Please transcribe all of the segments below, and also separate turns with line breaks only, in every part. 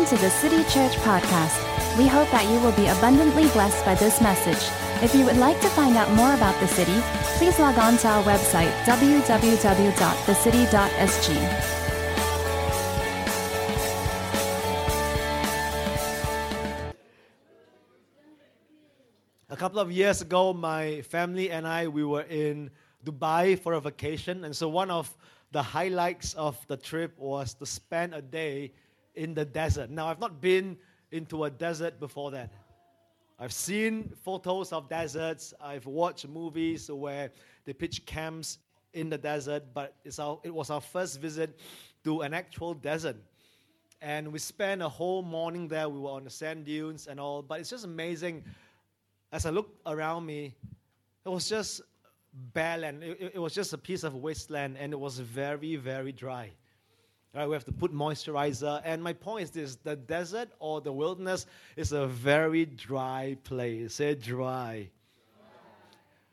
Welcome to the City Church Podcast. We hope that you will be abundantly blessed by this message. If you would like to find out more about the city, please log on to our website, www.thecity.sg.
A couple of years ago, my family and I, we were in Dubai for a vacation. And so one of the highlights of the trip was to spend a day in the desert. Now, I've not been into a desert before that. I've seen photos of deserts. I've watched movies where they pitch camps in the desert, but our, it was our first visit to an actual desert. And we spent a whole morning there. We were on the sand dunes and all, but it's just amazing as I looked around me, it was just bare land. It, it, was just a piece of wasteland, and it was very, very dry. Right, we have to put moisturizer. And my point is this the desert or the wilderness is a very dry place. Say dry.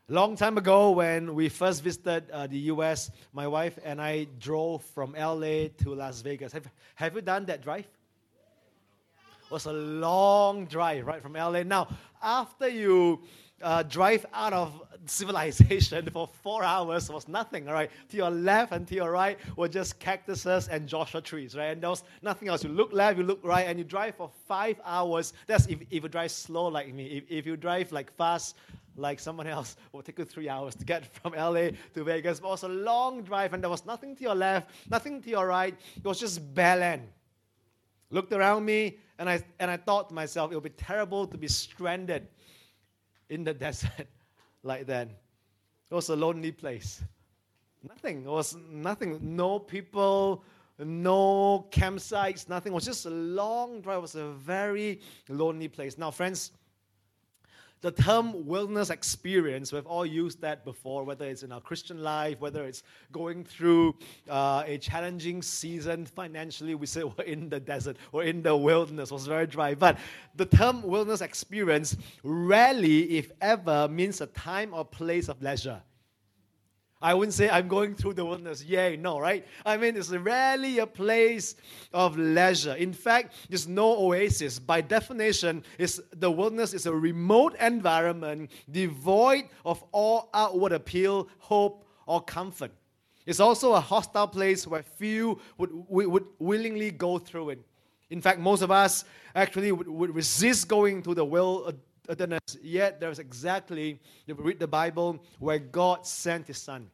Long time ago, when we first visited uh, the US, my wife and I drove from LA to Las Vegas. Have, have you done that drive? It was a long drive, right, from LA. Now, after you uh, drive out of civilization for four hours was nothing, all right? To your left and to your right were just cactuses and Joshua trees, right? And there was nothing else. You look left, you look right, and you drive for five hours. That's if, if you drive slow like me. If, if you drive like fast, like someone else, it will take you three hours to get from LA to Vegas. But it was a long drive, and there was nothing to your left, nothing to your right. It was just bare land. Looked around me, and I, and I thought to myself, it would be terrible to be stranded in the desert like that. It was a lonely place. Nothing. It was nothing. No people, no campsites, nothing. It was just a long drive. It was a very lonely place. Now, friends, the term wilderness experience, we've all used that before, whether it's in our Christian life, whether it's going through uh, a challenging season financially. We say we're in the desert, we're in the wilderness, was very dry. But the term wilderness experience rarely, if ever, means a time or place of leisure. I wouldn't say I'm going through the wilderness. Yay, no, right? I mean, it's rarely a place of leisure. In fact, there's no oasis. By definition, it's, the wilderness is a remote environment devoid of all outward appeal, hope, or comfort. It's also a hostile place where few would, would willingly go through it. In fact, most of us actually would, would resist going to the wilderness Yet there's exactly, if we read the Bible, where God sent his son.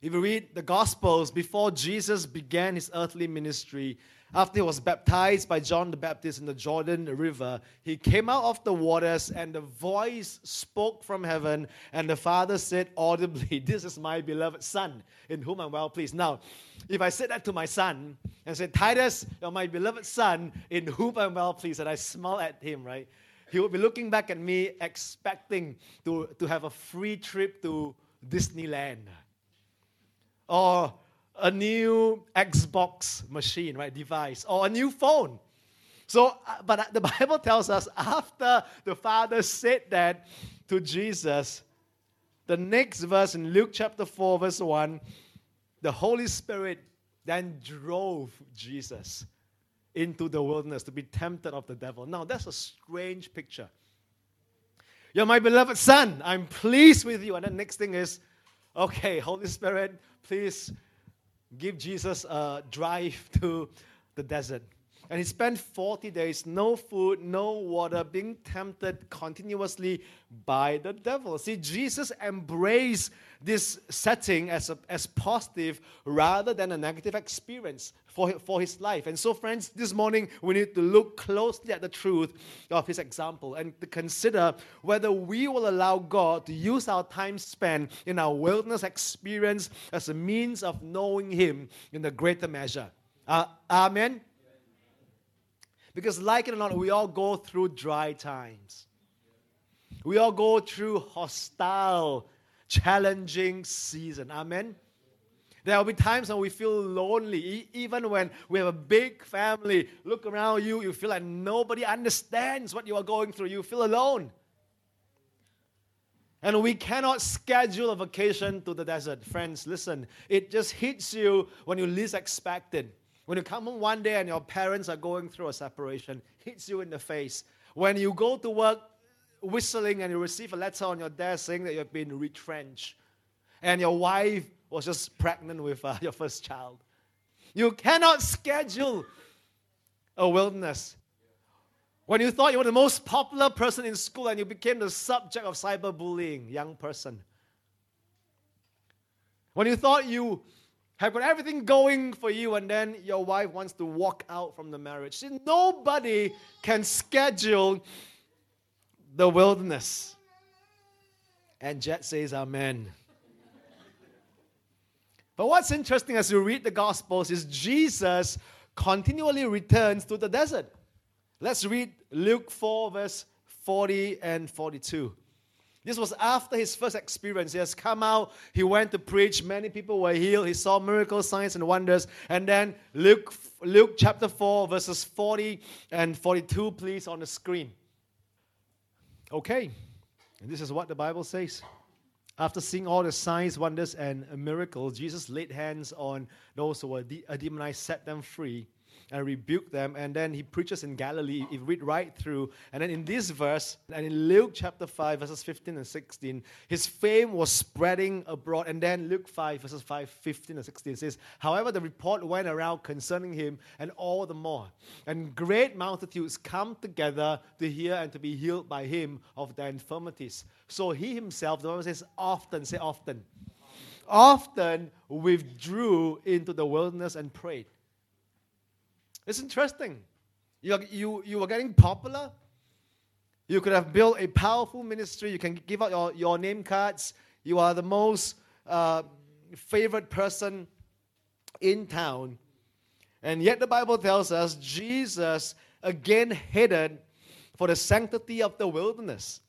If you read the Gospels, before Jesus began his earthly ministry, after he was baptized by John the Baptist in the Jordan River, he came out of the waters, and the voice spoke from heaven, and the Father said audibly, This is my beloved Son, in whom I'm well pleased. Now, if I said that to my son and said, Titus, you're my beloved Son, in whom I'm well pleased, and I smile at him, right? He would be looking back at me expecting to, to have a free trip to Disneyland or a new Xbox machine, right, device, or a new phone. So, uh, but the Bible tells us after the Father said that to Jesus, the next verse in Luke chapter 4, verse 1, the Holy Spirit then drove Jesus into the wilderness to be tempted of the devil. Now, that's a strange picture. You're my beloved son. I'm pleased with you. And the next thing is, okay, Holy Spirit, please give Jesus a drive to the desert. And he spent 40 days, no food, no water, being tempted continuously by the devil. See, Jesus embraced this setting as, a, as positive rather than a negative experience for, for his life. And so, friends, this morning we need to look closely at the truth of his example and to consider whether we will allow God to use our time spent in our wilderness experience as a means of knowing him in a greater measure. Uh, amen. Because, like it or not, we all go through dry times. We all go through hostile, challenging season. Amen. There will be times when we feel lonely, even when we have a big family. Look around you, you feel like nobody understands what you are going through. You feel alone. And we cannot schedule a vacation to the desert. Friends, listen, it just hits you when you least expect it. When you come home one day and your parents are going through a separation, hits you in the face. When you go to work whistling and you receive a letter on your desk saying that you've been retrenched, and your wife was just pregnant with uh, your first child. You cannot schedule a wilderness. When you thought you were the most popular person in school and you became the subject of cyberbullying, young person. When you thought you have got everything going for you and then your wife wants to walk out from the marriage. See, nobody can schedule the wilderness. And Jet says, Amen. but what's interesting as you read the Gospels is Jesus continually returns to the desert. Let's read Luke 4, verse 40 and 42. This was after his first experience. He has come out, he went to preach, many people were healed, he saw miracles, signs, and wonders. And then Luke, Luke chapter 4, verses 40 and 42, please, on the screen. Okay, and this is what the Bible says. After seeing all the signs, wonders, and miracles, Jesus laid hands on those who were de- demonized, set them free and rebuke them. And then he preaches in Galilee. If read right through, and then in this verse, and in Luke chapter 5, verses 15 and 16, his fame was spreading abroad. And then Luke 5, verses 5, 15 and 16 says, However, the report went around concerning him and all the more. And great multitudes come together to hear and to be healed by him of their infirmities. So he himself, the Bible says, often, say often, often withdrew into the wilderness and prayed. It's interesting. You, you, you were getting popular. You could have built a powerful ministry. You can give out your, your name cards. You are the most uh, favorite person in town. And yet the Bible tells us Jesus again headed for the sanctity of the wilderness.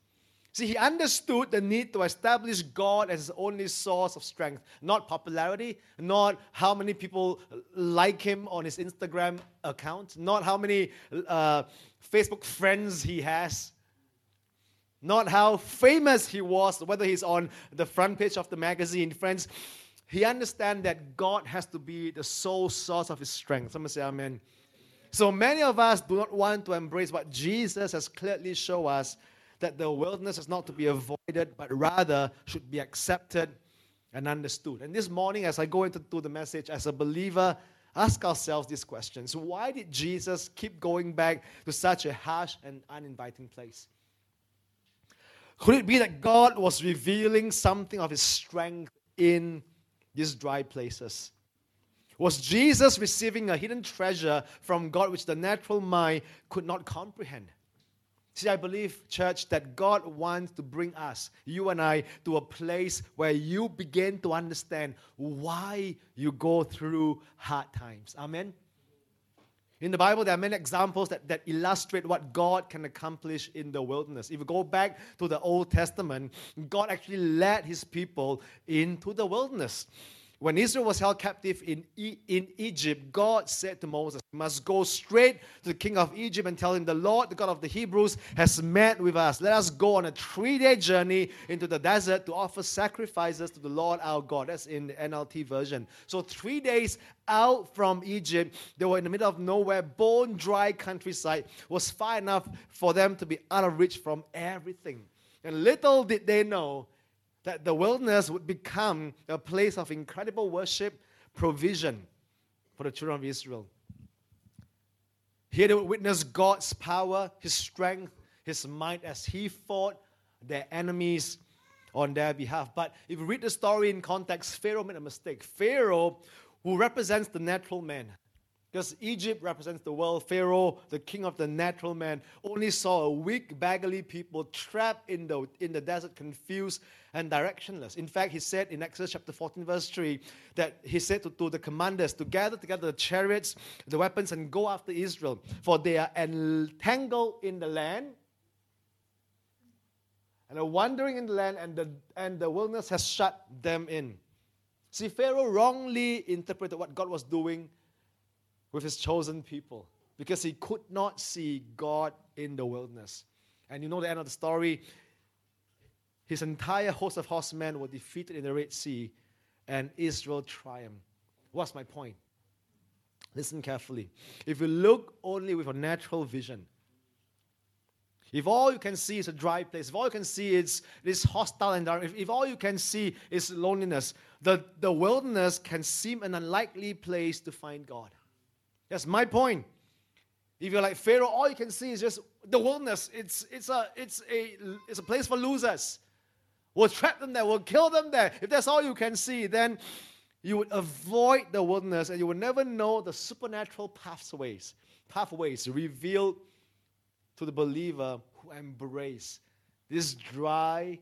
See, he understood the need to establish God as his only source of strength, not popularity, not how many people like him on his Instagram account, not how many uh, Facebook friends he has, not how famous he was, whether he's on the front page of the magazine. Friends, he understands that God has to be the sole source of his strength. Someone say amen. So many of us do not want to embrace what Jesus has clearly shown us that the wilderness is not to be avoided, but rather should be accepted and understood. And this morning, as I go into the message, as a believer, ask ourselves these questions Why did Jesus keep going back to such a harsh and uninviting place? Could it be that God was revealing something of his strength in these dry places? Was Jesus receiving a hidden treasure from God which the natural mind could not comprehend? See, I believe, church, that God wants to bring us, you and I, to a place where you begin to understand why you go through hard times. Amen. In the Bible, there are many examples that, that illustrate what God can accomplish in the wilderness. If you go back to the Old Testament, God actually led his people into the wilderness. When Israel was held captive in, e- in Egypt, God said to Moses, You must go straight to the king of Egypt and tell him, The Lord, the God of the Hebrews, has met with us. Let us go on a three day journey into the desert to offer sacrifices to the Lord our God. That's in the NLT version. So, three days out from Egypt, they were in the middle of nowhere, bone dry countryside, was far enough for them to be out of reach from everything. And little did they know that the wilderness would become a place of incredible worship, provision for the children of Israel. Here they would witness God's power, His strength, His might as He fought their enemies on their behalf. But if you read the story in context, Pharaoh made a mistake. Pharaoh, who represents the natural man, because Egypt represents the world. Pharaoh, the king of the natural man, only saw a weak, beggarly people trapped in the, in the desert, confused and directionless. In fact, he said in Exodus chapter 14, verse 3, that he said to, to the commanders to gather together the chariots, the weapons, and go after Israel, for they are entangled in the land and are wandering in the land, and the, and the wilderness has shut them in. See, Pharaoh wrongly interpreted what God was doing with his chosen people because he could not see God in the wilderness. And you know the end of the story. His entire host of horsemen were defeated in the Red Sea, and Israel triumphed. What's my point? Listen carefully. If you look only with a natural vision, if all you can see is a dry place, if all you can see is this hostile environment, if, if all you can see is loneliness, the, the wilderness can seem an unlikely place to find God. That's my point. If you're like Pharaoh, all you can see is just the wilderness. It's, it's, a, it's, a, it's a place for losers. We'll trap them there, we'll kill them there. If that's all you can see, then you would avoid the wilderness and you would never know the supernatural pathways, pathways revealed to the believer who embrace this dry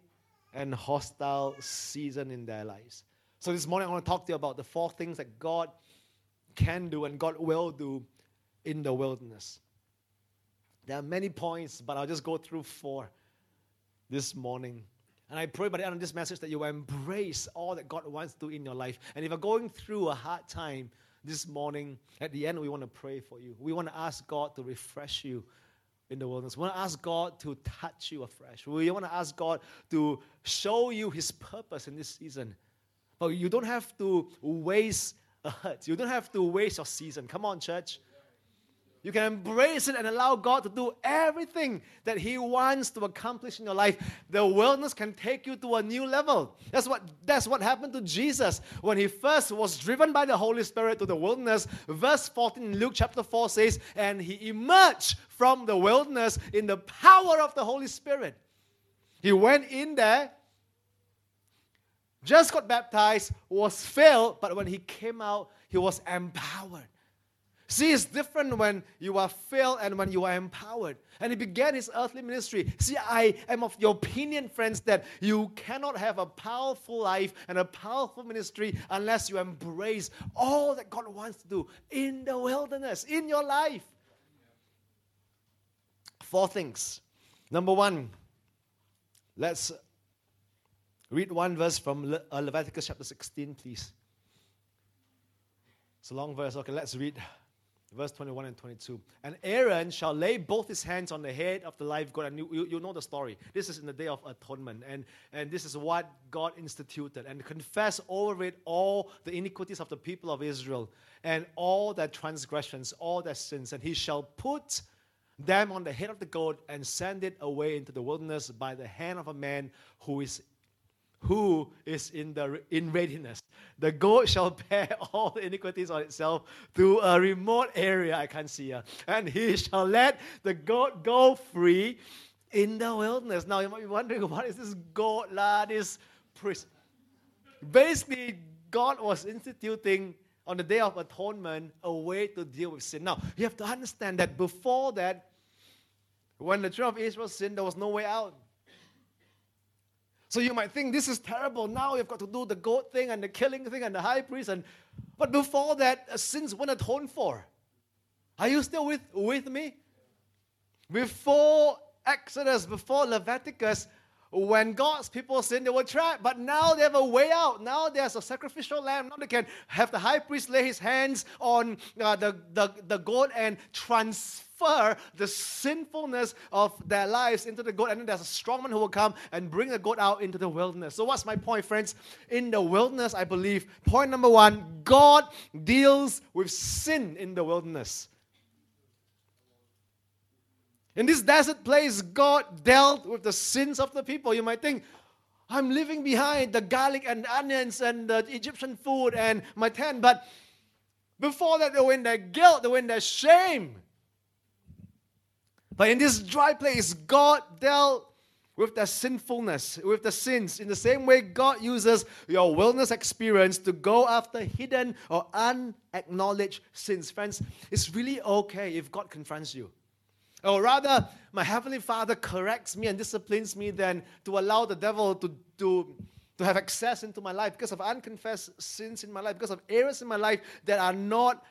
and hostile season in their lives. So this morning I want to talk to you about the four things that God can do and God will do in the wilderness. There are many points, but I'll just go through four this morning. And I pray by the end of this message that you will embrace all that God wants to do in your life. And if you're going through a hard time this morning, at the end, we want to pray for you. We want to ask God to refresh you in the wilderness. We want to ask God to touch you afresh. We want to ask God to show you His purpose in this season. But you don't have to waste a hurt. You don't have to waste your season. Come on, church. You can embrace it and allow God to do everything that He wants to accomplish in your life. The wilderness can take you to a new level. That's what, that's what happened to Jesus when He first was driven by the Holy Spirit to the wilderness. Verse 14 in Luke chapter 4 says, And He emerged from the wilderness in the power of the Holy Spirit. He went in there, just got baptized, was filled, but when He came out, He was empowered. See, it's different when you are filled and when you are empowered. And he began his earthly ministry. See, I am of the opinion, friends, that you cannot have a powerful life and a powerful ministry unless you embrace all that God wants to do in the wilderness, in your life. Four things. Number one, let's read one verse from Le- uh, Leviticus chapter 16, please. It's a long verse. Okay, let's read verse 21 and 22. And Aaron shall lay both his hands on the head of the live goat. And you, you, you, know the story. This is in the day of atonement. And, and this is what God instituted. And confess over it all the iniquities of the people of Israel and all their transgressions, all their sins. And he shall put them on the head of the goat and send it away into the wilderness by the hand of a man who is who is in the in readiness. The goat shall bear all the iniquities on itself to a remote area I can't see her, and he shall let the goat go free in the wilderness. Now you might be wondering, what is this goat lah? This priest. Basically, God was instituting on the day of atonement a way to deal with sin. Now you have to understand that before that, when the children of Israel sinned, there was no way out. So you might think this is terrible. Now you've got to do the goat thing and the killing thing and the high priest. And but before that, uh, sins weren't atoned for. Are you still with, with me? Before Exodus, before Leviticus, when God's people sinned, they were trapped. But now they have a way out. Now there's a sacrificial lamb. Now they can have the high priest lay his hands on uh, the, the, the goat and transfer transfer the sinfulness of their lives into the goat. And then there's a strong man who will come and bring the goat out into the wilderness. So, what's my point, friends? In the wilderness, I believe, point number one God deals with sin in the wilderness. In this desert place, God dealt with the sins of the people. You might think, I'm leaving behind the garlic and onions and the Egyptian food and my tent. But before that, they were in their guilt, they were in their shame. But in this dry place, God dealt with the sinfulness, with the sins. In the same way, God uses your wilderness experience to go after hidden or unacknowledged sins. Friends, it's really okay if God confronts you. Or rather, my Heavenly Father corrects me and disciplines me than to allow the devil to, to, to have access into my life because of unconfessed sins in my life, because of areas in my life that are not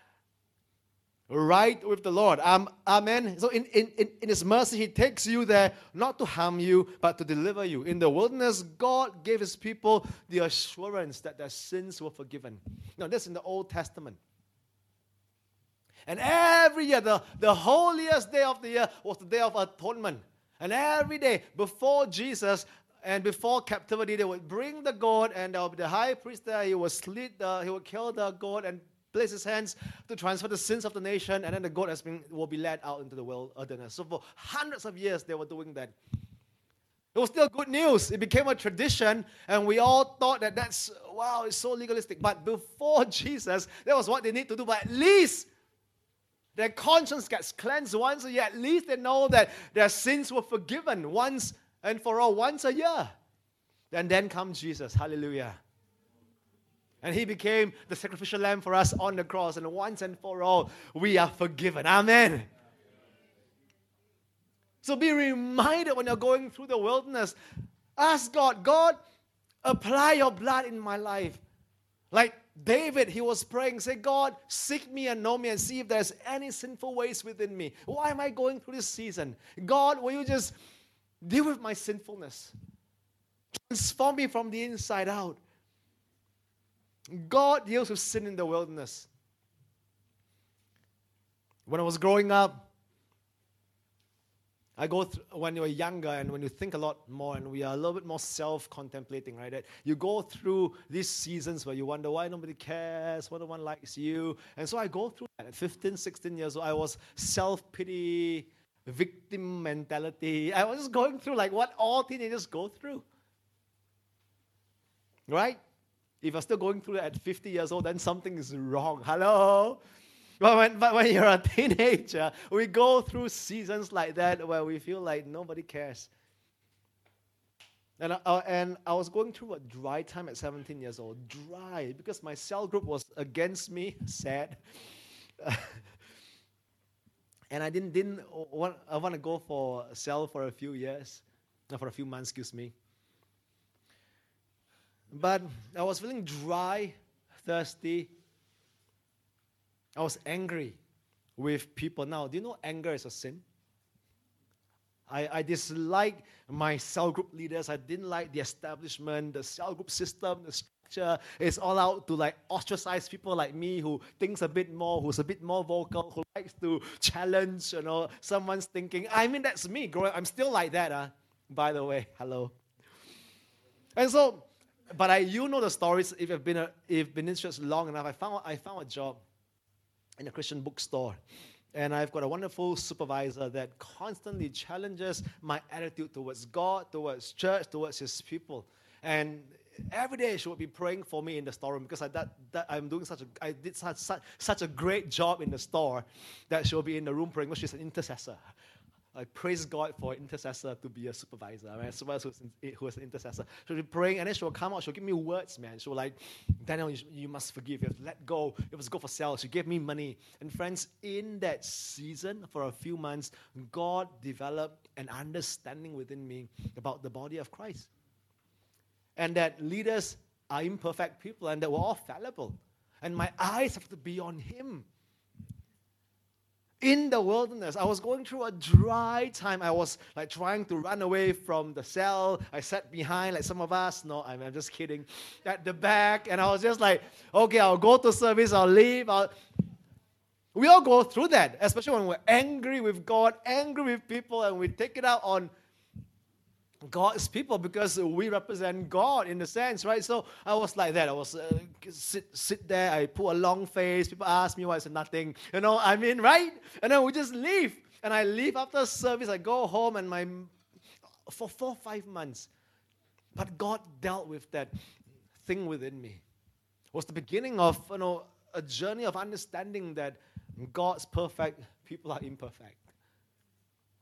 right with the Lord. Um, amen. So in, in, in His mercy, He takes you there not to harm you, but to deliver you. In the wilderness, God gave His people the assurance that their sins were forgiven. Now, this is in the Old Testament. And every year, the, the holiest day of the year was the day of atonement. And every day before Jesus and before captivity, they would bring the goat, and the high priest there. He would slit the, he would kill the goat and place his hands to transfer the sins of the nation, and then the goat has been, will be led out into the wilderness. So for hundreds of years, they were doing that. It was still good news. It became a tradition, and we all thought that that's, wow, it's so legalistic. But before Jesus, that was what they need to do. But at least their conscience gets cleansed once a year. At least they know that their sins were forgiven once and for all, once a year. And then comes Jesus. Hallelujah. And he became the sacrificial lamb for us on the cross. And once and for all, we are forgiven. Amen. So be reminded when you're going through the wilderness. Ask God, God, apply your blood in my life. Like David, he was praying, say, God, seek me and know me and see if there's any sinful ways within me. Why am I going through this season? God, will you just deal with my sinfulness? Transform me from the inside out. God deals with sin in the wilderness. When I was growing up, I go through, when you're younger and when you think a lot more and we are a little bit more self-contemplating, right? That you go through these seasons where you wonder why nobody cares, why no one likes you. And so I go through that. At 15, 16 years old, I was self-pity, victim mentality. I was just going through like what all teenagers go through. Right? If you're still going through that at 50 years old, then something is wrong. Hello? But when, but when you're a teenager, we go through seasons like that where we feel like nobody cares. And I, uh, and I was going through a dry time at 17 years old. Dry, because my cell group was against me, sad. and I didn't, didn't want, I want to go for cell for a few years, Not for a few months, excuse me. But I was feeling dry, thirsty. I was angry with people. Now, do you know anger is a sin? I, I dislike my cell group leaders. I didn't like the establishment, the cell group system, the structure. It's all out to like ostracize people like me who thinks a bit more, who's a bit more vocal, who likes to challenge, you know, someone's thinking. I mean, that's me growing. I'm still like that, huh? by the way. Hello. And so but I, you know the stories. If you've been a, if been in church long enough, I found I found a job in a Christian bookstore, and I've got a wonderful supervisor that constantly challenges my attitude towards God, towards church, towards His people, and every day she would be praying for me in the storeroom because I, that, that I'm doing such a I did such, such, such a great job in the store that she'll be in the room praying because she's an intercessor. I praise God for intercessor to be a supervisor, right? Supervisor who's, in, who is an intercessor. She'll be praying, and then she'll come out, she'll give me words, man. She'll like, Daniel, you, you must forgive, you have to let go, you to go for sales. She gave me money. And friends, in that season, for a few months, God developed an understanding within me about the body of Christ. And that leaders are imperfect people and that we're all fallible. And my eyes have to be on Him in the wilderness. I was going through a dry time. I was like trying to run away from the cell. I sat behind, like some of us. No, I'm, I'm just kidding. At the back, and I was just like, okay, I'll go to service, I'll leave. I'll... We all go through that, especially when we're angry with God, angry with people, and we take it out on God's people because we represent God in the sense, right? So I was like that. I was uh, sit sit there. I put a long face. People ask me why I said nothing. You know, I mean, right? And then we just leave. And I leave after service. I go home and my for four five months. But God dealt with that thing within me. It was the beginning of you know a journey of understanding that God's perfect, people are imperfect.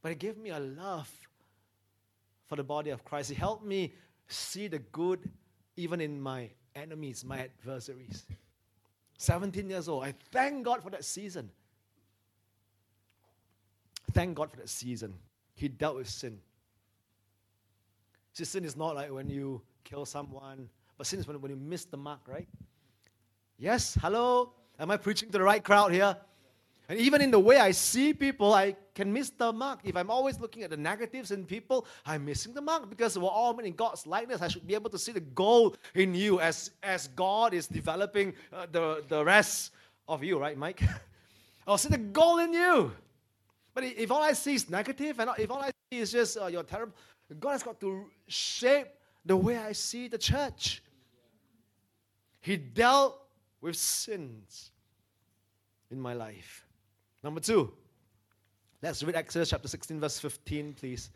But it gave me a love for the body of Christ. He helped me see the good even in my enemies, my adversaries. 17 years old. I thank God for that season. Thank God for that season. He dealt with sin. See, sin is not like when you kill someone, but sin is when, when you miss the mark, right? Yes, hello? Am I preaching to the right crowd here? And even in the way I see people, I can miss the mark. If I'm always looking at the negatives in people, I'm missing the mark because we're all made in God's likeness. I should be able to see the goal in you as, as God is developing uh, the, the rest of you, right, Mike? I'll see the goal in you. But if all I see is negative and if all I see is just uh, you're terrible, God has got to shape the way I see the church. He dealt with sins in my life. Number two, let's read Exodus chapter 16, verse 15, please.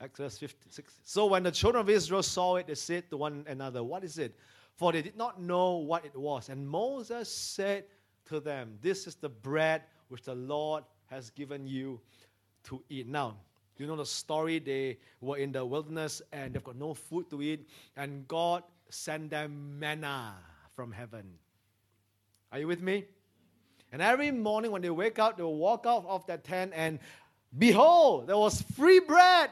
Exodus 56. So when the children of Israel saw it, they said to one another, What is it? For they did not know what it was. And Moses said to them, This is the bread which the Lord has given you to eat. Now, you know the story. They were in the wilderness and they've got no food to eat, and God sent them manna from heaven. Are you with me? And every morning when they wake up, they will walk out of that tent, and behold, there was free bread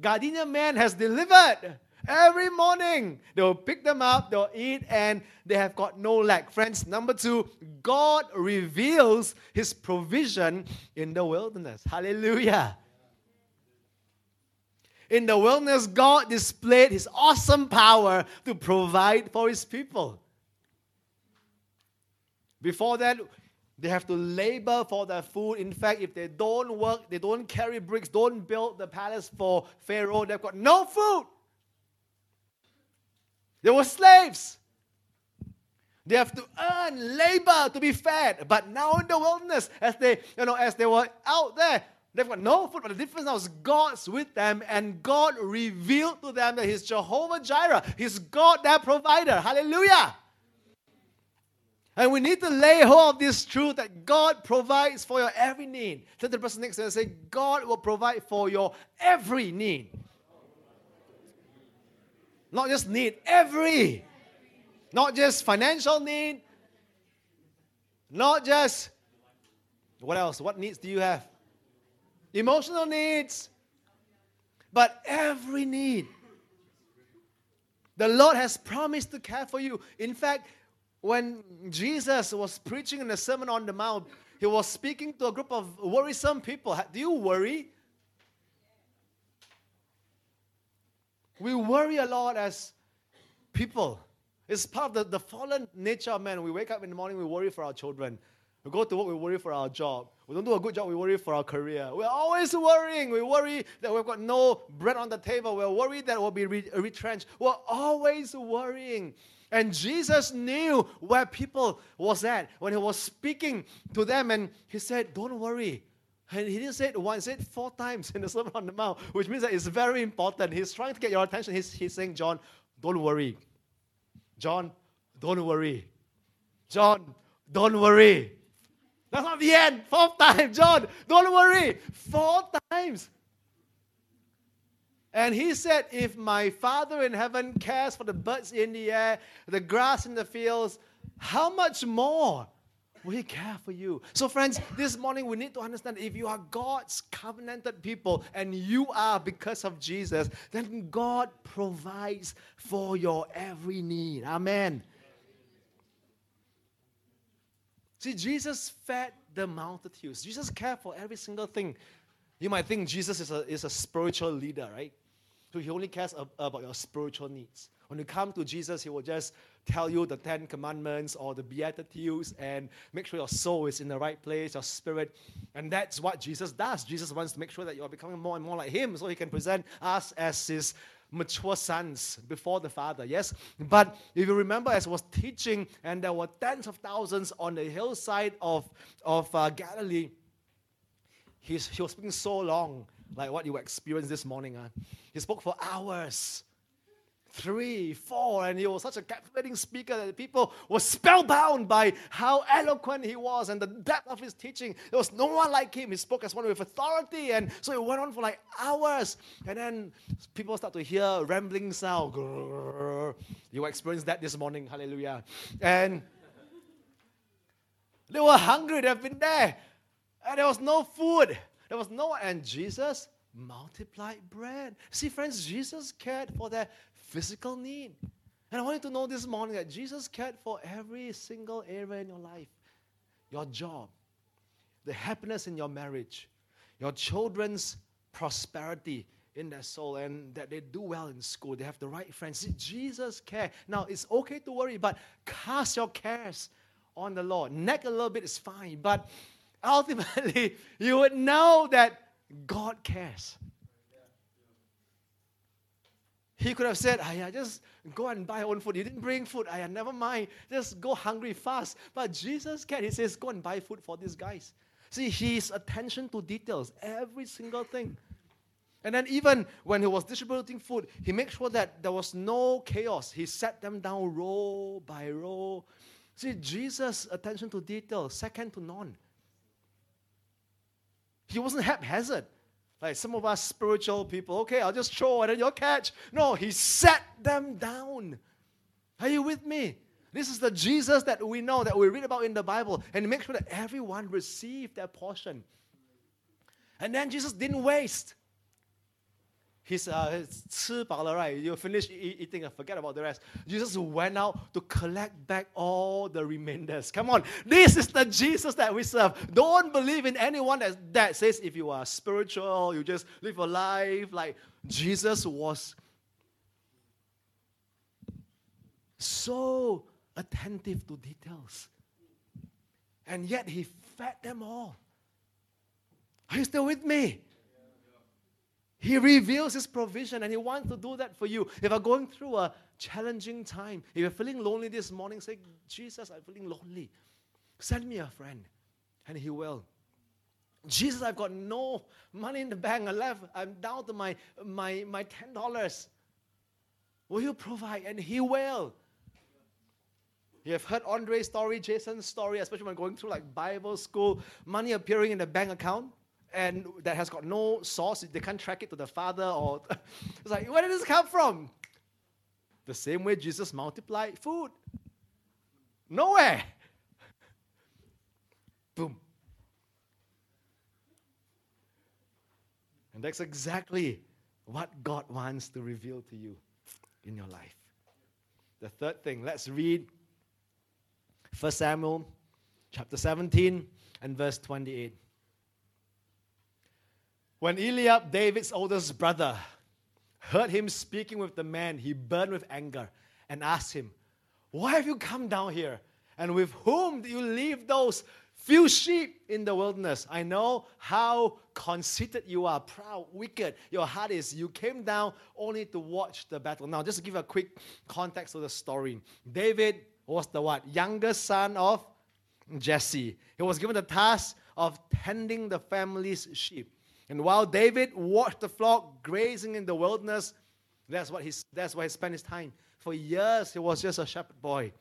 Gardenia man has delivered. Every morning, they'll pick them up, they'll eat, and they have got no lack. Friends, number two, God reveals his provision in the wilderness. Hallelujah. In the wilderness, God displayed his awesome power to provide for his people. Before that, they have to labor for their food. In fact, if they don't work, they don't carry bricks, don't build the palace for Pharaoh, they've got no food. They were slaves. They have to earn labor to be fed. But now in the wilderness, as they, you know, as they were out there, they've got no food. But the difference now is God's with them, and God revealed to them that He's Jehovah Jireh. He's God, their provider. Hallelujah. And we need to lay hold of this truth that God provides for your every need. Tell the person next to you and say, God will provide for your every need. Not just need, every. Not just financial need. Not just, what else? What needs do you have? Emotional needs. But every need. The Lord has promised to care for you. In fact, when Jesus was preaching in the Sermon on the Mount, he was speaking to a group of worrisome people. Do you worry? We worry a lot as people. It's part of the, the fallen nature of man. We wake up in the morning, we worry for our children. We go to work, we worry for our job. We don't do a good job, we worry for our career. We're always worrying. We worry that we've got no bread on the table. We're worried that we'll be re- retrenched. We're always worrying. And Jesus knew where people was at when he was speaking to them and he said, Don't worry. And he didn't say it once, he said it four times in the Sermon on the Mount, which means that it's very important. He's trying to get your attention. He's, he's saying, John, don't worry. John, don't worry. John, don't worry. That's not the end. Fourth time, John, don't worry. Four times. And he said, If my Father in heaven cares for the birds in the air, the grass in the fields, how much more will he care for you? So, friends, this morning we need to understand if you are God's covenanted people and you are because of Jesus, then God provides for your every need. Amen. See, Jesus fed the multitudes. Jesus cared for every single thing. You might think Jesus is a, is a spiritual leader, right? So he only cares ab- about your spiritual needs. When you come to Jesus, he will just tell you the Ten Commandments or the Beatitudes and make sure your soul is in the right place, your spirit. And that's what Jesus does. Jesus wants to make sure that you are becoming more and more like him so he can present us as his mature sons before the Father. Yes? But if you remember, as I was teaching, and there were tens of thousands on the hillside of, of uh, Galilee, he's, he was speaking so long like what you experienced this morning. Uh. He spoke for hours. Three, four, and he was such a captivating speaker that people were spellbound by how eloquent he was and the depth of his teaching. There was no one like him. He spoke as one with authority, and so it went on for like hours. And then people start to hear rambling sound. You experienced that this morning, hallelujah. And they were hungry, they've been there, and there was no food. There was no, and Jesus multiplied bread. See, friends, Jesus cared for their physical need. And I want you to know this morning that Jesus cared for every single area in your life your job, the happiness in your marriage, your children's prosperity in their soul, and that they do well in school, they have the right friends. See, Jesus cared. Now, it's okay to worry, but cast your cares on the Lord. Neck a little bit is fine, but ultimately, you would know that God cares. He could have said, Aya, just go and buy your own food. You didn't bring food. Aya, never mind. Just go hungry fast. But Jesus can. He says, go and buy food for these guys. See, his attention to details, every single thing. And then even when he was distributing food, he made sure that there was no chaos. He set them down row by row. See, Jesus' attention to detail, second to none. He wasn't haphazard. Like some of us spiritual people, okay, I'll just throw it and you'll catch. No, he set them down. Are you with me? This is the Jesus that we know, that we read about in the Bible, and make sure that everyone received their portion. And then Jesus didn't waste he's uh, 吃饱了, right? You finish eating and forget about the rest. Jesus went out to collect back all the remainders. Come on, this is the Jesus that we serve. Don't believe in anyone that, that says if you are spiritual, you just live a life like Jesus was so attentive to details. And yet he fed them all. Are you still with me? He reveals His provision and He wants to do that for you. If you're going through a challenging time, if you're feeling lonely this morning, say, Jesus, I'm feeling lonely. Send me a friend, and He will. Jesus, I've got no money in the bank. I left. I'm down to my, my, my $10. Will you provide? And He will. You have heard Andre's story, Jason's story, especially when going through like Bible school, money appearing in the bank account and that has got no source. They can't track it to the Father or it's like, where did this come from? The same way Jesus multiplied food. Nowhere. Boom. And that's exactly what God wants to reveal to you in your life. The third thing, let's read 1 Samuel chapter 17 and verse 28. When Eliab, David's oldest brother, heard him speaking with the man, he burned with anger and asked him, Why have you come down here? And with whom do you leave those few sheep in the wilderness? I know how conceited you are, proud, wicked. Your heart is. You came down only to watch the battle. Now, just to give a quick context to the story David was the what? Youngest son of Jesse. He was given the task of tending the family's sheep. And while David watched the flock grazing in the wilderness, that's, what he, that's where he spent his time. For years, he was just a shepherd boy.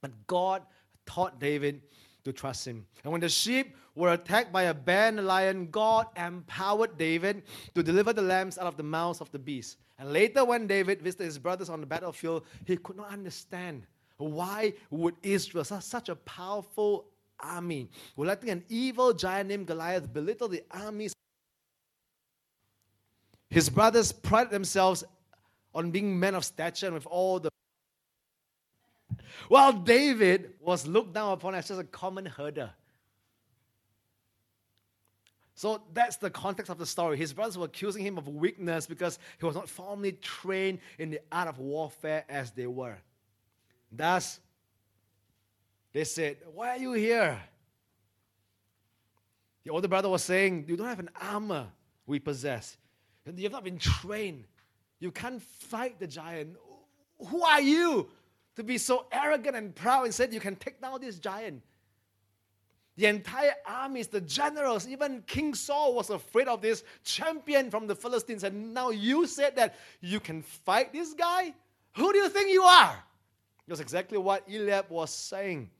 But God taught David to trust him. And when the sheep were attacked by a band and lion, God empowered David to deliver the lambs out of the mouths of the beasts. And later, when David visited his brothers on the battlefield, he could not understand why would Israel, such a powerful army, would letting an evil giant named Goliath belittle the armies his brothers prided themselves on being men of stature and with all the. While David was looked down upon as just a common herder. So that's the context of the story. His brothers were accusing him of weakness because he was not formally trained in the art of warfare as they were. Thus, they said, Why are you here? The older brother was saying, You don't have an armor we possess. You have not been trained. You can't fight the giant. Who are you to be so arrogant and proud and said you can take down this giant? The entire armies, the generals, even King Saul was afraid of this champion from the Philistines. And now you said that you can fight this guy? Who do you think you are? That's exactly what Eliab was saying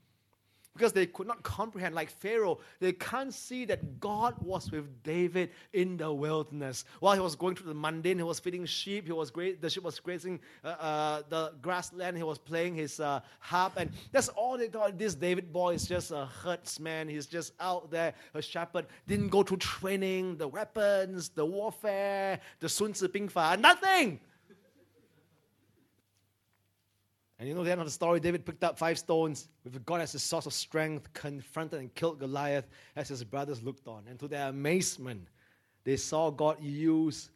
because they could not comprehend, like Pharaoh, they can't see that God was with David in the wilderness. While he was going through the mundane, he was feeding sheep, he was gra- the sheep was grazing uh, uh, the grassland, he was playing his uh, harp, and that's all they thought. This David boy is just a herdsman, he's just out there, a shepherd, didn't go to training, the weapons, the warfare, the Sun Tzu Bing Fa, nothing. And you know the end of the story, David picked up five stones with God as his source of strength, confronted and killed Goliath as his brothers looked on. And to their amazement, they saw God use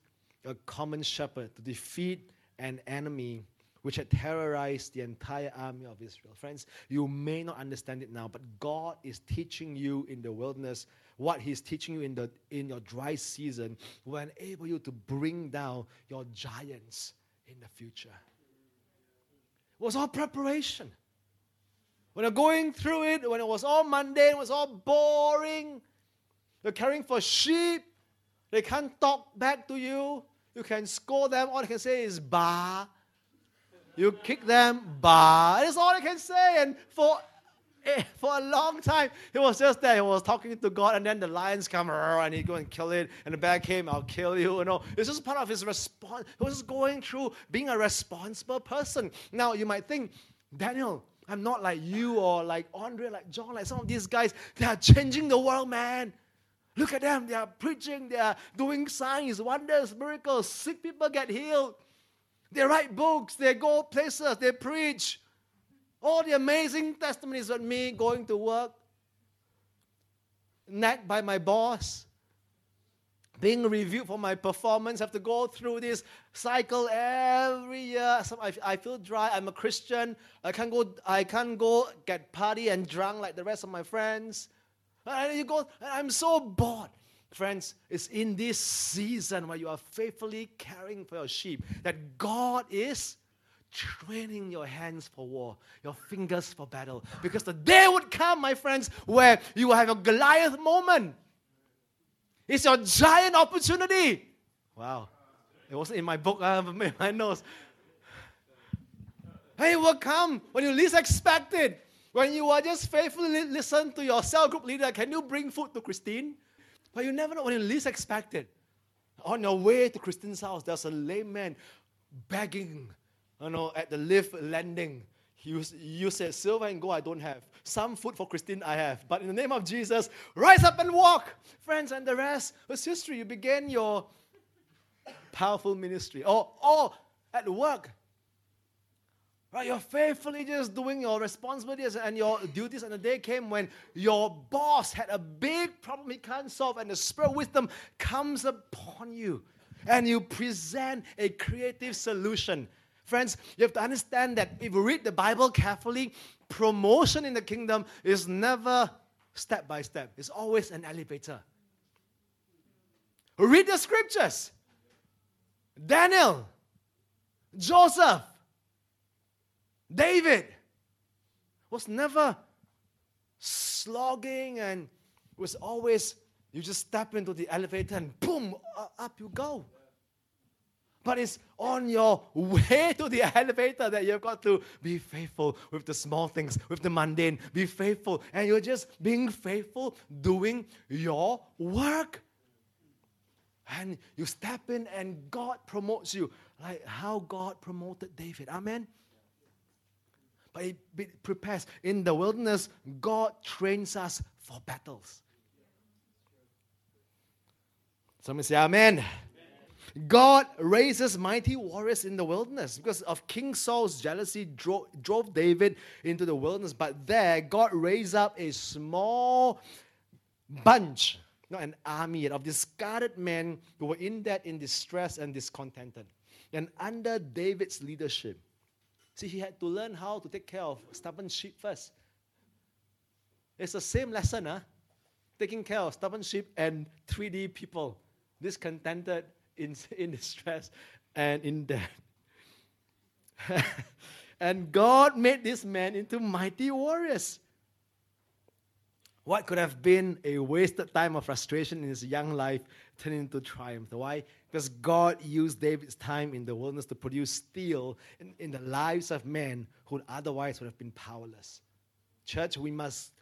a common shepherd to defeat an enemy which had terrorized the entire army of Israel. Friends, you may not understand it now, but God is teaching you in the wilderness what He's teaching you in, the, in your dry season will enable you to bring down your giants in the future. Was all preparation. When you're going through it, when it was all mundane, it was all boring, you're caring for sheep, they can't talk back to you. You can scold them, all they can say is ba. You kick them, ba. That's all they can say. And for Eh, for a long time, he was just there. He was talking to God, and then the lions come and he go and kill it. And the bear came, I'll kill you. You know, it's just part of his response. He was going through being a responsible person. Now you might think, Daniel, I'm not like you or like Andre, like John, like some of these guys. They are changing the world, man. Look at them. They are preaching. They are doing signs, wonders, miracles. Sick people get healed. They write books. They go places. They preach. All the amazing testimonies of me going to work, nagged by my boss, being reviewed for my performance, have to go through this cycle every year. So I, I feel dry. I'm a Christian. I can't go. I can't go get party and drunk like the rest of my friends. And you go. I'm so bored. Friends, it's in this season where you are faithfully caring for your sheep that God is training your hands for war, your fingers for battle. Because the day would come, my friends, where you will have a Goliath moment. It's your giant opportunity. Wow. It wasn't in my book, I have made my notes. Hey, it will come when you least expect it. When you are just faithfully listen to your cell group leader, can you bring food to Christine? But you never know when you least expect it. On your way to Christine's house, there's a lame man begging you know, at the lift landing, you, you said, Silver and gold I don't have. Some food for Christine I have. But in the name of Jesus, rise up and walk. Friends, and the rest was history. You began your powerful ministry. Or, or at work, Right, you're faithfully just doing your responsibilities and your duties, and the day came when your boss had a big problem he can't solve, and the spirit of wisdom comes upon you, and you present a creative solution Friends, you have to understand that if you read the Bible carefully, promotion in the kingdom is never step by step, it's always an elevator. Read the scriptures. Daniel, Joseph, David was never slogging and was always you just step into the elevator and boom up you go but it's on your way to the elevator that you've got to be faithful with the small things, with the mundane. Be faithful. And you're just being faithful, doing your work. And you step in, and God promotes you, like how God promoted David. Amen. But it prepares. In the wilderness, God trains us for battles. Somebody say, Amen. God raises mighty warriors in the wilderness because of King Saul's jealousy drove, drove David into the wilderness. But there, God raised up a small bunch, not an army of discarded men who were in debt, in distress and discontented. And under David's leadership, see, he had to learn how to take care of stubborn sheep first. It's the same lesson, huh? Taking care of stubborn sheep and 3D people, discontented in, in distress and in debt. and God made this man into mighty warriors. What could have been a wasted time of frustration in his young life turned into triumph. Why? Because God used David's time in the wilderness to produce steel in, in the lives of men who otherwise would have been powerless. Church, we must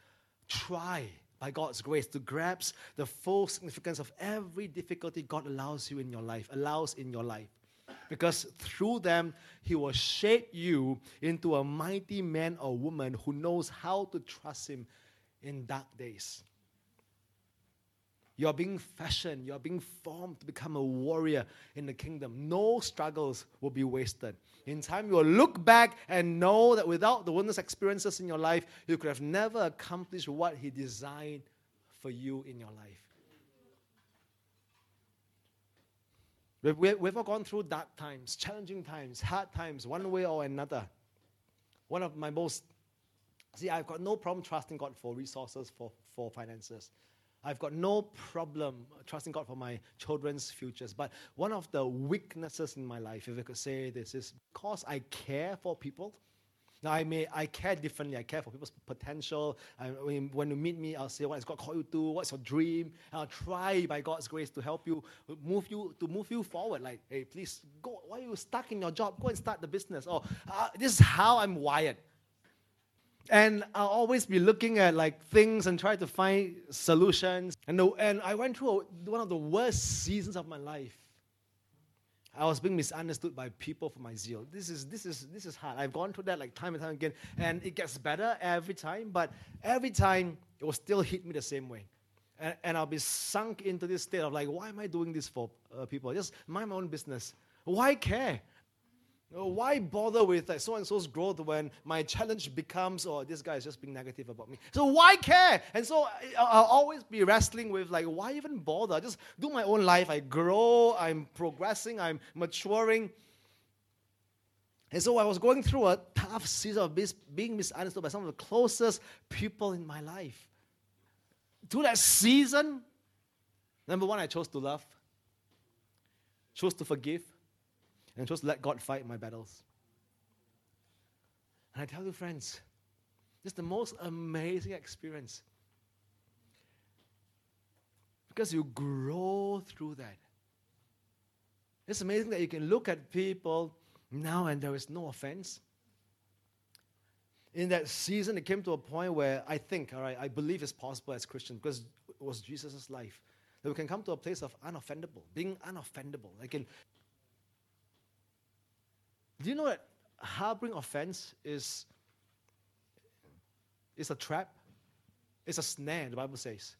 try by God's grace to grasp the full significance of every difficulty God allows you in your life, allows in your life. Because through them, He will shape you into a mighty man or woman who knows how to trust Him in dark days. You're being fashioned, you're being formed to become a warrior in the kingdom. No struggles will be wasted. In time, you will look back and know that without the wilderness experiences in your life, you could have never accomplished what He designed for you in your life. We've, we've all gone through dark times, challenging times, hard times, one way or another. One of my most, see, I've got no problem trusting God for resources, for, for finances. I've got no problem trusting God for my children's futures. But one of the weaknesses in my life, if I could say this, is because I care for people. Now, I may I care differently. I care for people's potential. I, when, you meet me, I'll say, "What has God called you to? What's your dream?" And I'll try, by God's grace, to help you move you to move you forward. Like, hey, please go. Why are you stuck in your job? Go and start the business. Or uh, this is how I'm wired. And I'll always be looking at like things and try to find solutions. And, the, and I went through a, one of the worst seasons of my life. I was being misunderstood by people for my zeal. This is, this, is, this is hard. I've gone through that like time and time again, and it gets better every time, but every time it will still hit me the same way. And, and I'll be sunk into this state of like, why am I doing this for uh, people? Just mind my own business. Why care? Why bother with like so and so's growth when my challenge becomes, oh, this guy is just being negative about me? So why care? And so I'll always be wrestling with like, why even bother? just do my own life. I grow, I'm progressing, I'm maturing. And so I was going through a tough season of being misunderstood by some of the closest people in my life. Through that season, number one, I chose to love, chose to forgive, and just let God fight my battles. And I tell you, friends, it's the most amazing experience. Because you grow through that. It's amazing that you can look at people now and there is no offense. In that season, it came to a point where I think, all right, I believe it's possible as Christians because it was Jesus' life that we can come to a place of unoffendable, being unoffendable. I can do you know that harboring offense is, is a trap? It's a snare, the Bible says.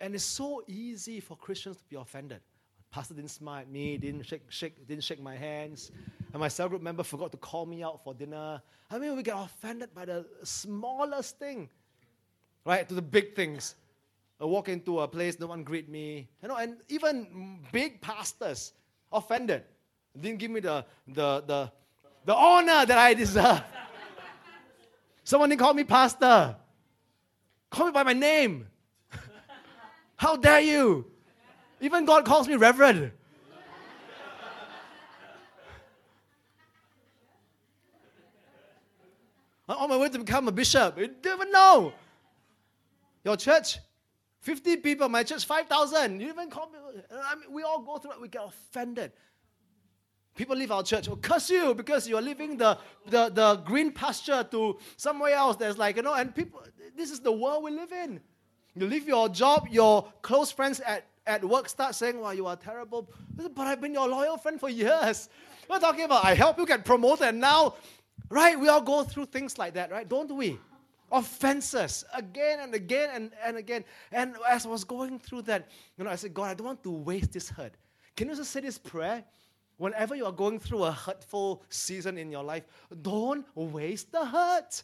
And it's so easy for Christians to be offended. Pastor didn't smile at me, didn't shake, shake, didn't shake my hands, and my cell group member forgot to call me out for dinner. I mean, we get offended by the smallest thing, right? To the big things. I walk into a place, no one greet me. You know, and even big pastors offended. Didn't give me the, the, the, the honor that I deserve. Someone didn't call me pastor. Call me by my name. How dare you? Even God calls me reverend. I'm on my way to become a bishop. You don't even know. Your church, 50 people, my church, 5,000. You even call me. I mean, we all go through it. We get offended. People leave our church, will curse you because you're leaving the, the, the green pasture to somewhere else. There's like, you know, and people, this is the world we live in. You leave your job, your close friends at, at work start saying, wow, you are terrible. But I've been your loyal friend for years. We're talking about, I help you get promoted, and now, right, we all go through things like that, right? Don't we? Offenses again and again and, and again. And as I was going through that, you know, I said, God, I don't want to waste this hurt. Can you just say this prayer? Whenever you are going through a hurtful season in your life, don't waste the hurt.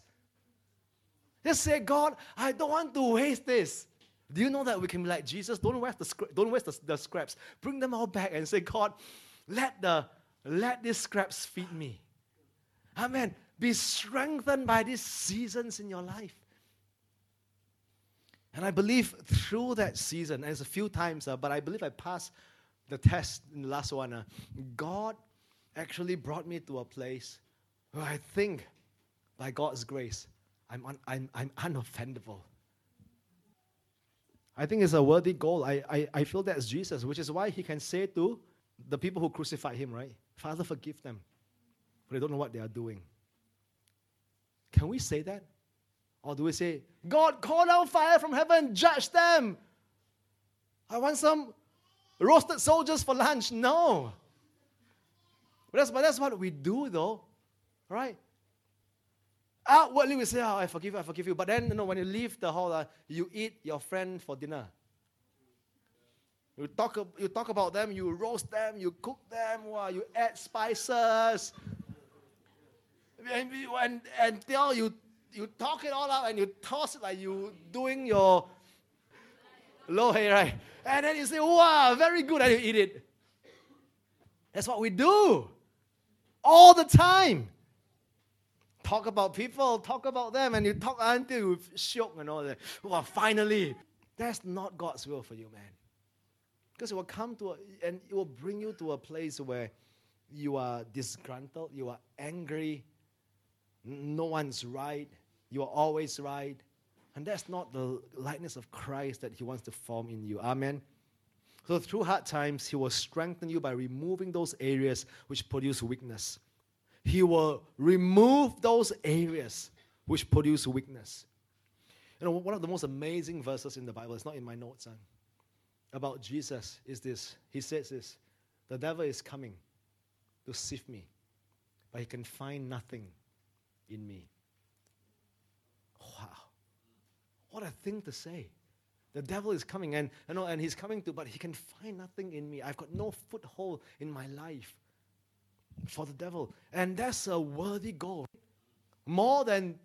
Just say, God, I don't want to waste this. Do you know that we can be like Jesus? Don't waste the don't waste the, the scraps. Bring them all back and say, God, let the let these scraps feed me. Amen. Be strengthened by these seasons in your life. And I believe through that season, and it's a few times, uh, but I believe I passed the test in the last one, uh, God actually brought me to a place where I think, by God's grace, I'm, un, I'm, I'm unoffendable. I think it's a worthy goal. I, I, I feel that's Jesus, which is why he can say to the people who crucified him, right? Father, forgive them, for they don't know what they are doing. Can we say that? Or do we say, God, call down fire from heaven, judge them? I want some roasted soldiers for lunch. No. But that's, but that's what we do, though, right? Outwardly, we say, Oh, I forgive you, I forgive you. But then, you know, when you leave the hall, uh, you eat your friend for dinner. You talk, you talk about them, you roast them, you cook them, wow, you add spices. And, and, until you, you talk it all out and you toss it like you doing your lo hei, right? And then you say, wow, very good, and you eat it. That's what we do all the time. talk about people, talk about them, and you talk until you shock and all that. Well, finally, that's not God's will for you, man. Because it will come to a, and it will bring you to a place where you are disgruntled, you are angry, no one's right, you are always right. And that's not the likeness of Christ that He wants to form in you. Amen. So through hard times, He will strengthen you by removing those areas which produce weakness. He will remove those areas which produce weakness. You know, one of the most amazing verses in the Bible, it's not in my notes, son, about Jesus is this. He says this The devil is coming to sift me, but he can find nothing in me. Wow. What a thing to say. The devil is coming and you know, and he's coming to, but he can find nothing in me. I've got no foothold in my life for the devil. And that's a worthy goal. More than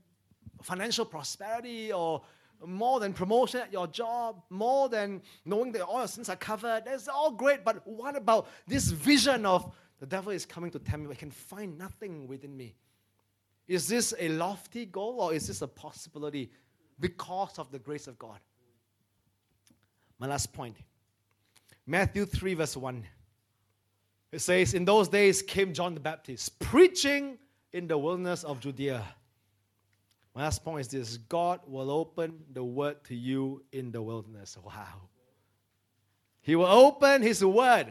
financial prosperity or more than promotion at your job, more than knowing that all your sins are covered. That's all great, but what about this vision of the devil is coming to tempt me, I can find nothing within me? Is this a lofty goal or is this a possibility because of the grace of God? My last point Matthew 3, verse 1. It says, In those days came John the Baptist, preaching in the wilderness of Judea. My last point is this God will open the word to you in the wilderness. Wow. He will open his word.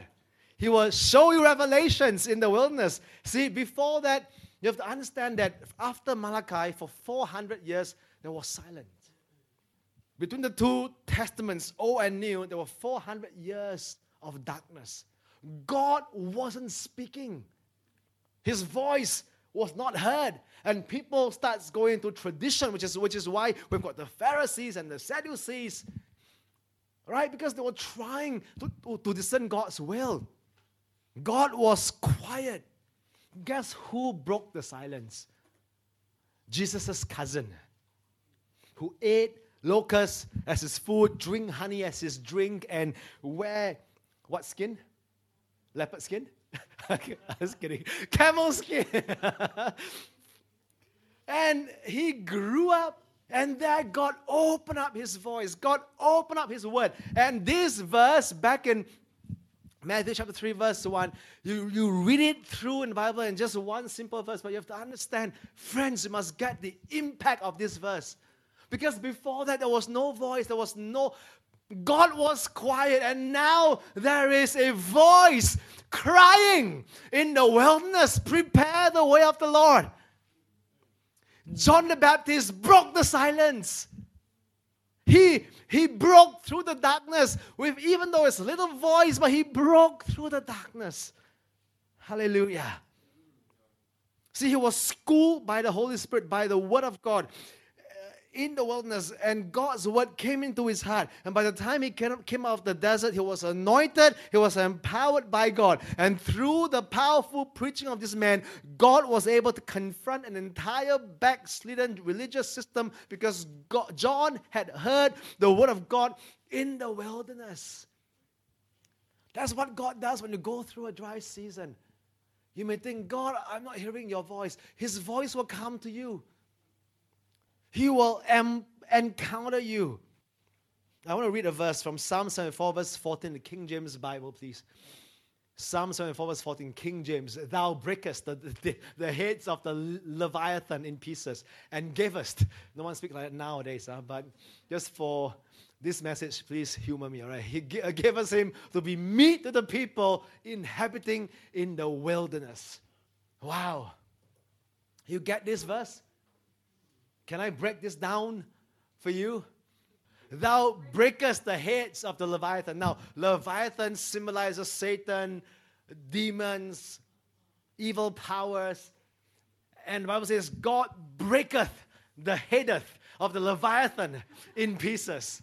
He will show you revelations in the wilderness. See, before that, you have to understand that after Malachi, for 400 years, there was silence. Between the two testaments, Old and New, there were 400 years of darkness. God wasn't speaking. His voice was not heard. And people starts going to tradition, which is, which is why we've got the Pharisees and the Sadducees. Right? Because they were trying to, to, to discern God's will. God was quiet. Guess who broke the silence? Jesus' cousin, who ate locusts as his food, drink honey as his drink, and wear what skin? Leopard skin? I was kidding. Camel skin. and he grew up, and that God opened up his voice. God opened up his word. And this verse back in Matthew chapter 3, verse 1, you, you read it through in the Bible in just one simple verse, but you have to understand, friends, you must get the impact of this verse. Because before that, there was no voice, there was no God was quiet, and now there is a voice crying in the wilderness Prepare the way of the Lord. John the Baptist broke the silence. He, he broke through the darkness with even though it's a little voice, but he broke through the darkness. Hallelujah. See, he was schooled by the Holy Spirit, by the Word of God in the wilderness and God's word came into his heart. And by the time he came out of the desert, he was anointed, he was empowered by God. And through the powerful preaching of this man, God was able to confront an entire backslidden religious system because God, John had heard the word of God in the wilderness. That's what God does when you go through a dry season. You may think, God, I'm not hearing your voice. His voice will come to you. He will em- encounter you. I want to read a verse from Psalm 74, verse 14, the King James Bible, please. Psalm 74, verse 14, King James, Thou breakest the, the, the heads of the Leviathan in pieces and gavest. No one speaks like that nowadays, huh? but just for this message, please humor me, all right? He uh, gave us him to be meat to the people inhabiting in the wilderness. Wow. You get this verse? Can I break this down for you? Thou breakest the heads of the Leviathan. Now, Leviathan symbolizes Satan, demons, evil powers. And the Bible says, God breaketh the headeth of the Leviathan in pieces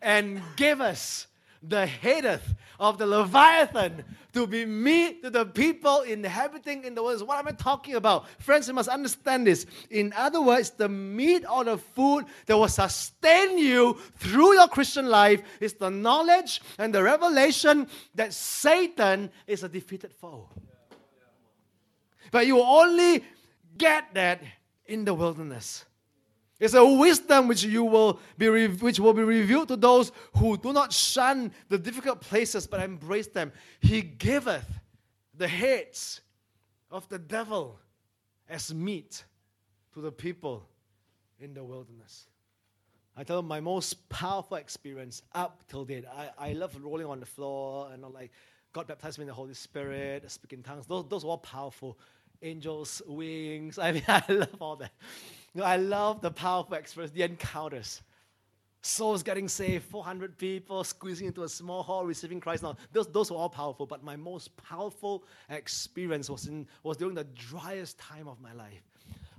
and gave us the headeth of the Leviathan to be meat to the people inhabiting in the world. What am I talking about? Friends, you must understand this. In other words, the meat or the food that will sustain you through your Christian life is the knowledge and the revelation that Satan is a defeated foe. But you only get that in the wilderness. It's a wisdom which you will be re- which will be revealed to those who do not shun the difficult places but embrace them. He giveth the heads of the devil as meat to the people in the wilderness. I tell them my most powerful experience up till date. I, I love rolling on the floor and like God baptized me in the Holy Spirit, speaking tongues. Those, those were all powerful. Angels, wings. I mean, I love all that. You know, I love the powerful experience, the encounters. Souls getting saved, 400 people squeezing into a small hall, receiving Christ. Now, those, those were all powerful, but my most powerful experience was, in, was during the driest time of my life.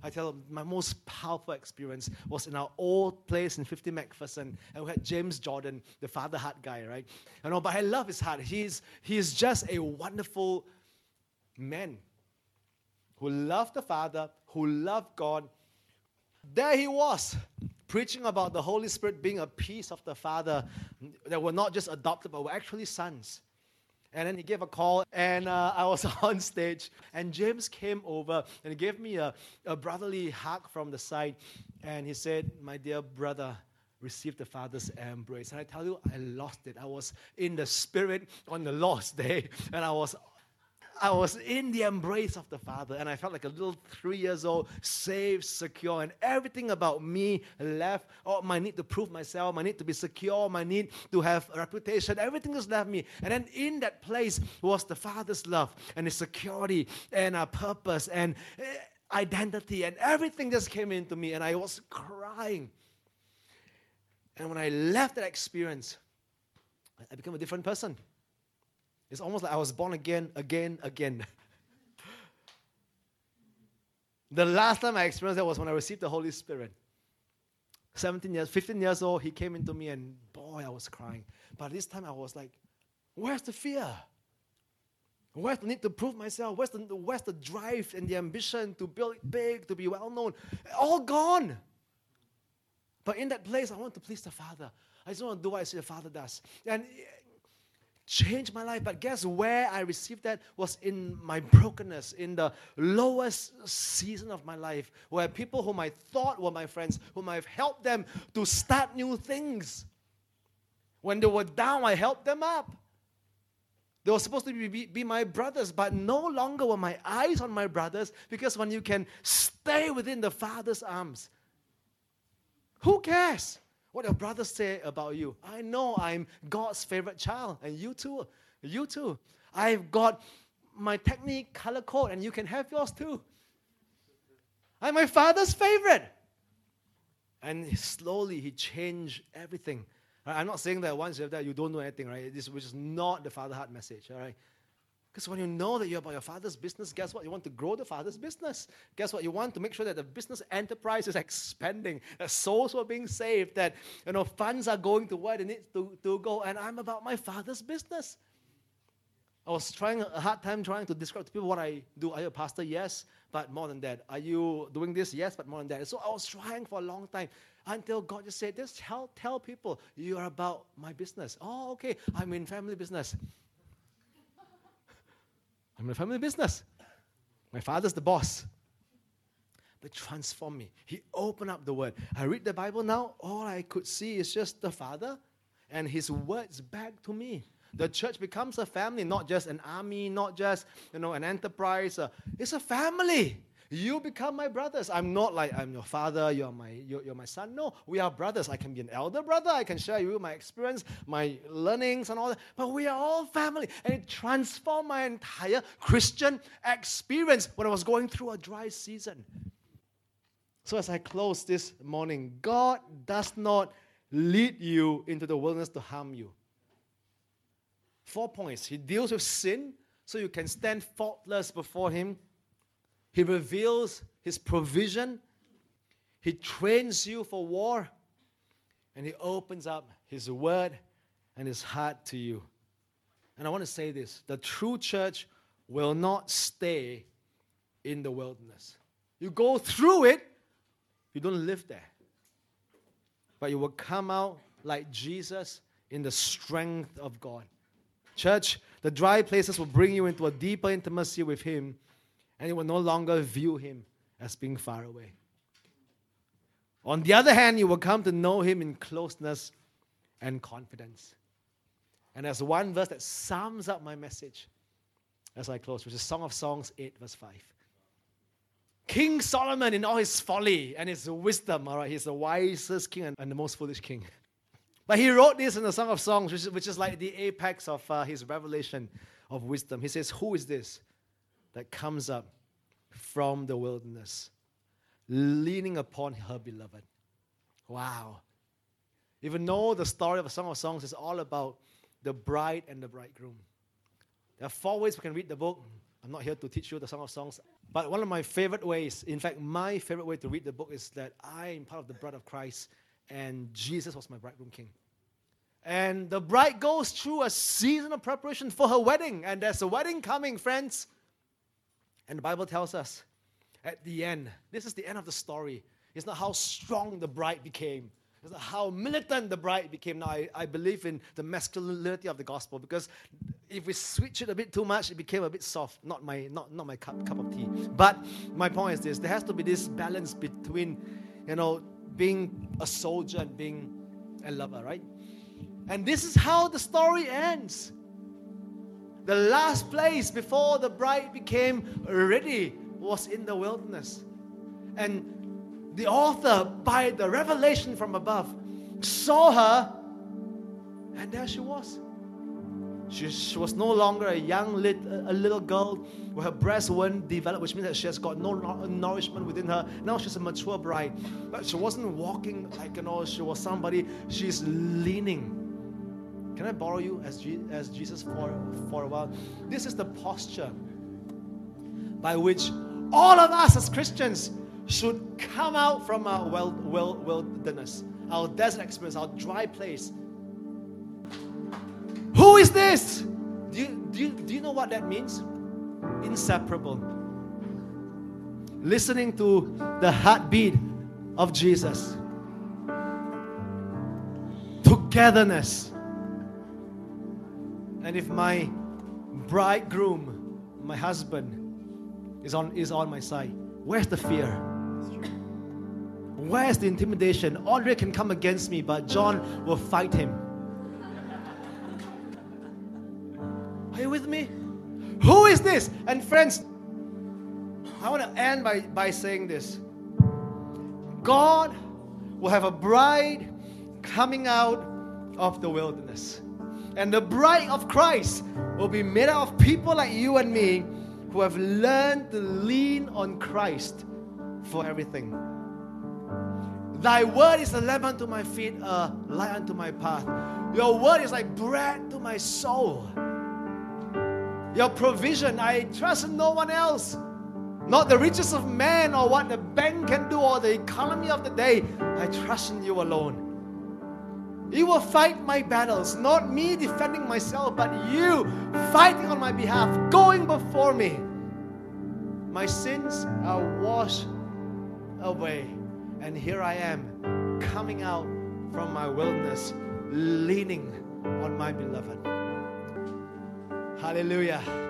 I tell you, my most powerful experience was in our old place in 50 MacPherson, and we had James Jordan, the father heart guy, right? You know, but I love his heart. He's, he's just a wonderful man who loved the Father, who loved God. There he was, preaching about the Holy Spirit being a piece of the Father that were not just adopted, but were actually sons. And then he gave a call, and uh, I was on stage. And James came over and he gave me a, a brotherly hug from the side. And he said, My dear brother, receive the Father's embrace. And I tell you, I lost it. I was in the spirit on the Lord's day, and I was I was in the embrace of the Father, and I felt like a little three years old, safe, secure, and everything about me left. Oh, my need to prove myself, my need to be secure, my need to have a reputation, everything just left me. And then in that place was the Father's love and His security and our purpose and eh, identity, and everything just came into me, and I was crying. And when I left that experience, I became a different person. It's almost like I was born again, again, again. the last time I experienced that was when I received the Holy Spirit. 17 years, 15 years old, he came into me and boy, I was crying. But this time I was like, where's the fear? Where's the need to prove myself? Where's the, where's the drive and the ambition to build big, to be well known? All gone. But in that place, I want to please the Father. I just want to do what I see the Father does. And changed my life. But guess where I received that was in my brokenness, in the lowest season of my life, where people whom I thought were my friends, whom I've helped them to start new things. When they were down, I helped them up. They were supposed to be, be, be, my brothers, but no longer were my eyes on my brothers because when you can stay within the Father's arms, who cares? What your brothers say about you. I know I'm God's favorite child, and you too. You too. I've got my Technicolor code, and you can have yours too. I'm my father's favorite. And slowly he changed everything. I'm not saying that once you have that, you don't know anything, right? This which is not the father heart message, all right? Because when you know that you're about your father's business, guess what? You want to grow the father's business. Guess what? You want to make sure that the business enterprise is expanding, that souls are being saved, that you know funds are going to where they need to, to go. And I'm about my father's business. I was trying a hard time trying to describe to people what I do. Are you a pastor? Yes, but more than that. Are you doing this? Yes, but more than that. So I was trying for a long time until God just said, just tell, tell people you are about my business. Oh, okay. I'm in family business. I'm in a family business. My father's the boss. But transform me. He opened up the word. I read the Bible now, all I could see is just the Father and his words back to me. The church becomes a family, not just an army, not just you know an enterprise. Uh, it's a family. You become my brothers. I'm not like I'm your father, you're my, you're, you're, my son. No, we are brothers. I can be an elder brother. I can share you my experience, my learnings, and all that. But we are all family. And it transformed my entire Christian experience when I was going through a dry season. So as I close this morning, God does not lead you into the wilderness to harm you. Four points. He deals with sin so you can stand faultless before Him. He reveals His provision. He trains you for war. And He opens up His word and His heart to you. And I want to say this the true church will not stay in the wilderness. You go through it, you don't live there. But you will come out like Jesus in the strength of God. Church, the dry places will bring you into a deeper intimacy with Him and you will no longer view him as being far away. On the other hand, you will come to know him in closeness and confidence. And there's one verse that sums up my message as I close, which is Song of Songs 8, verse 5. King Solomon, in all his folly and his wisdom, all right, he's the wisest king and, the most foolish king. But he wrote this in the Song of Songs, which is, which is like the apex of uh, his revelation of wisdom. He says, Who is this that comes up from the wilderness, leaning upon her beloved? Wow. Even though the story of the Song of Songs is all about the bride and the bridegroom. There are four ways we can read the book. I'm not here to teach you the Song of Songs. But one of my favorite ways, in fact, my favorite way to read the book is that I am part of the bride of Christ and Jesus was my bridegroom king. And the bride goes through a season of preparation for her wedding. And there's a wedding coming, friends. And the Bible tells us at the end, this is the end of the story. It's not how strong the bride became, it's not how militant the bride became. Now, I, I believe in the masculinity of the gospel because if we switch it a bit too much, it became a bit soft. Not my, not, not my cup, cup of tea. But my point is this there has to be this balance between, you know, being a soldier and being a lover, right? And this is how the story ends. The last place before the bride became ready was in the wilderness. And the author, by the revelation from above, saw her, and there she was. She, she was no longer a young lit, a little girl where her breasts weren't developed, which means that she has got no nourishment within her. Now she's a mature bride. But she wasn't walking like, you know, she was somebody. She's leaning. Can I borrow you as, as Jesus for, for a while? This is the posture by which all of us as Christians should come out from our wilderness, our desert experience, our dry place, who is this? Do you, do you, do you know what that means? Inseparable. Listening to the heartbeat of Jesus. Togetherness. And if my bridegroom, my husband, is on, is on my side, where's the fear? Where's the intimidation? Andre can come against me, but John will fight him. Are you with me? Who is this? And friends, I want to end by, by saying this God will have a bride coming out of the wilderness. And the bride of Christ will be made out of people like you and me who have learned to lean on Christ for everything. Thy word is a lamp unto my feet, a light unto my path. Your word is like bread to my soul your provision. I trust in no one else. Not the riches of man or what the bank can do or the economy of the day. I trust in you alone. You will fight my battles, not me defending myself, but you fighting on my behalf, going before me. My sins are washed away, and here I am coming out from my wilderness, leaning on my beloved. Hallelujah.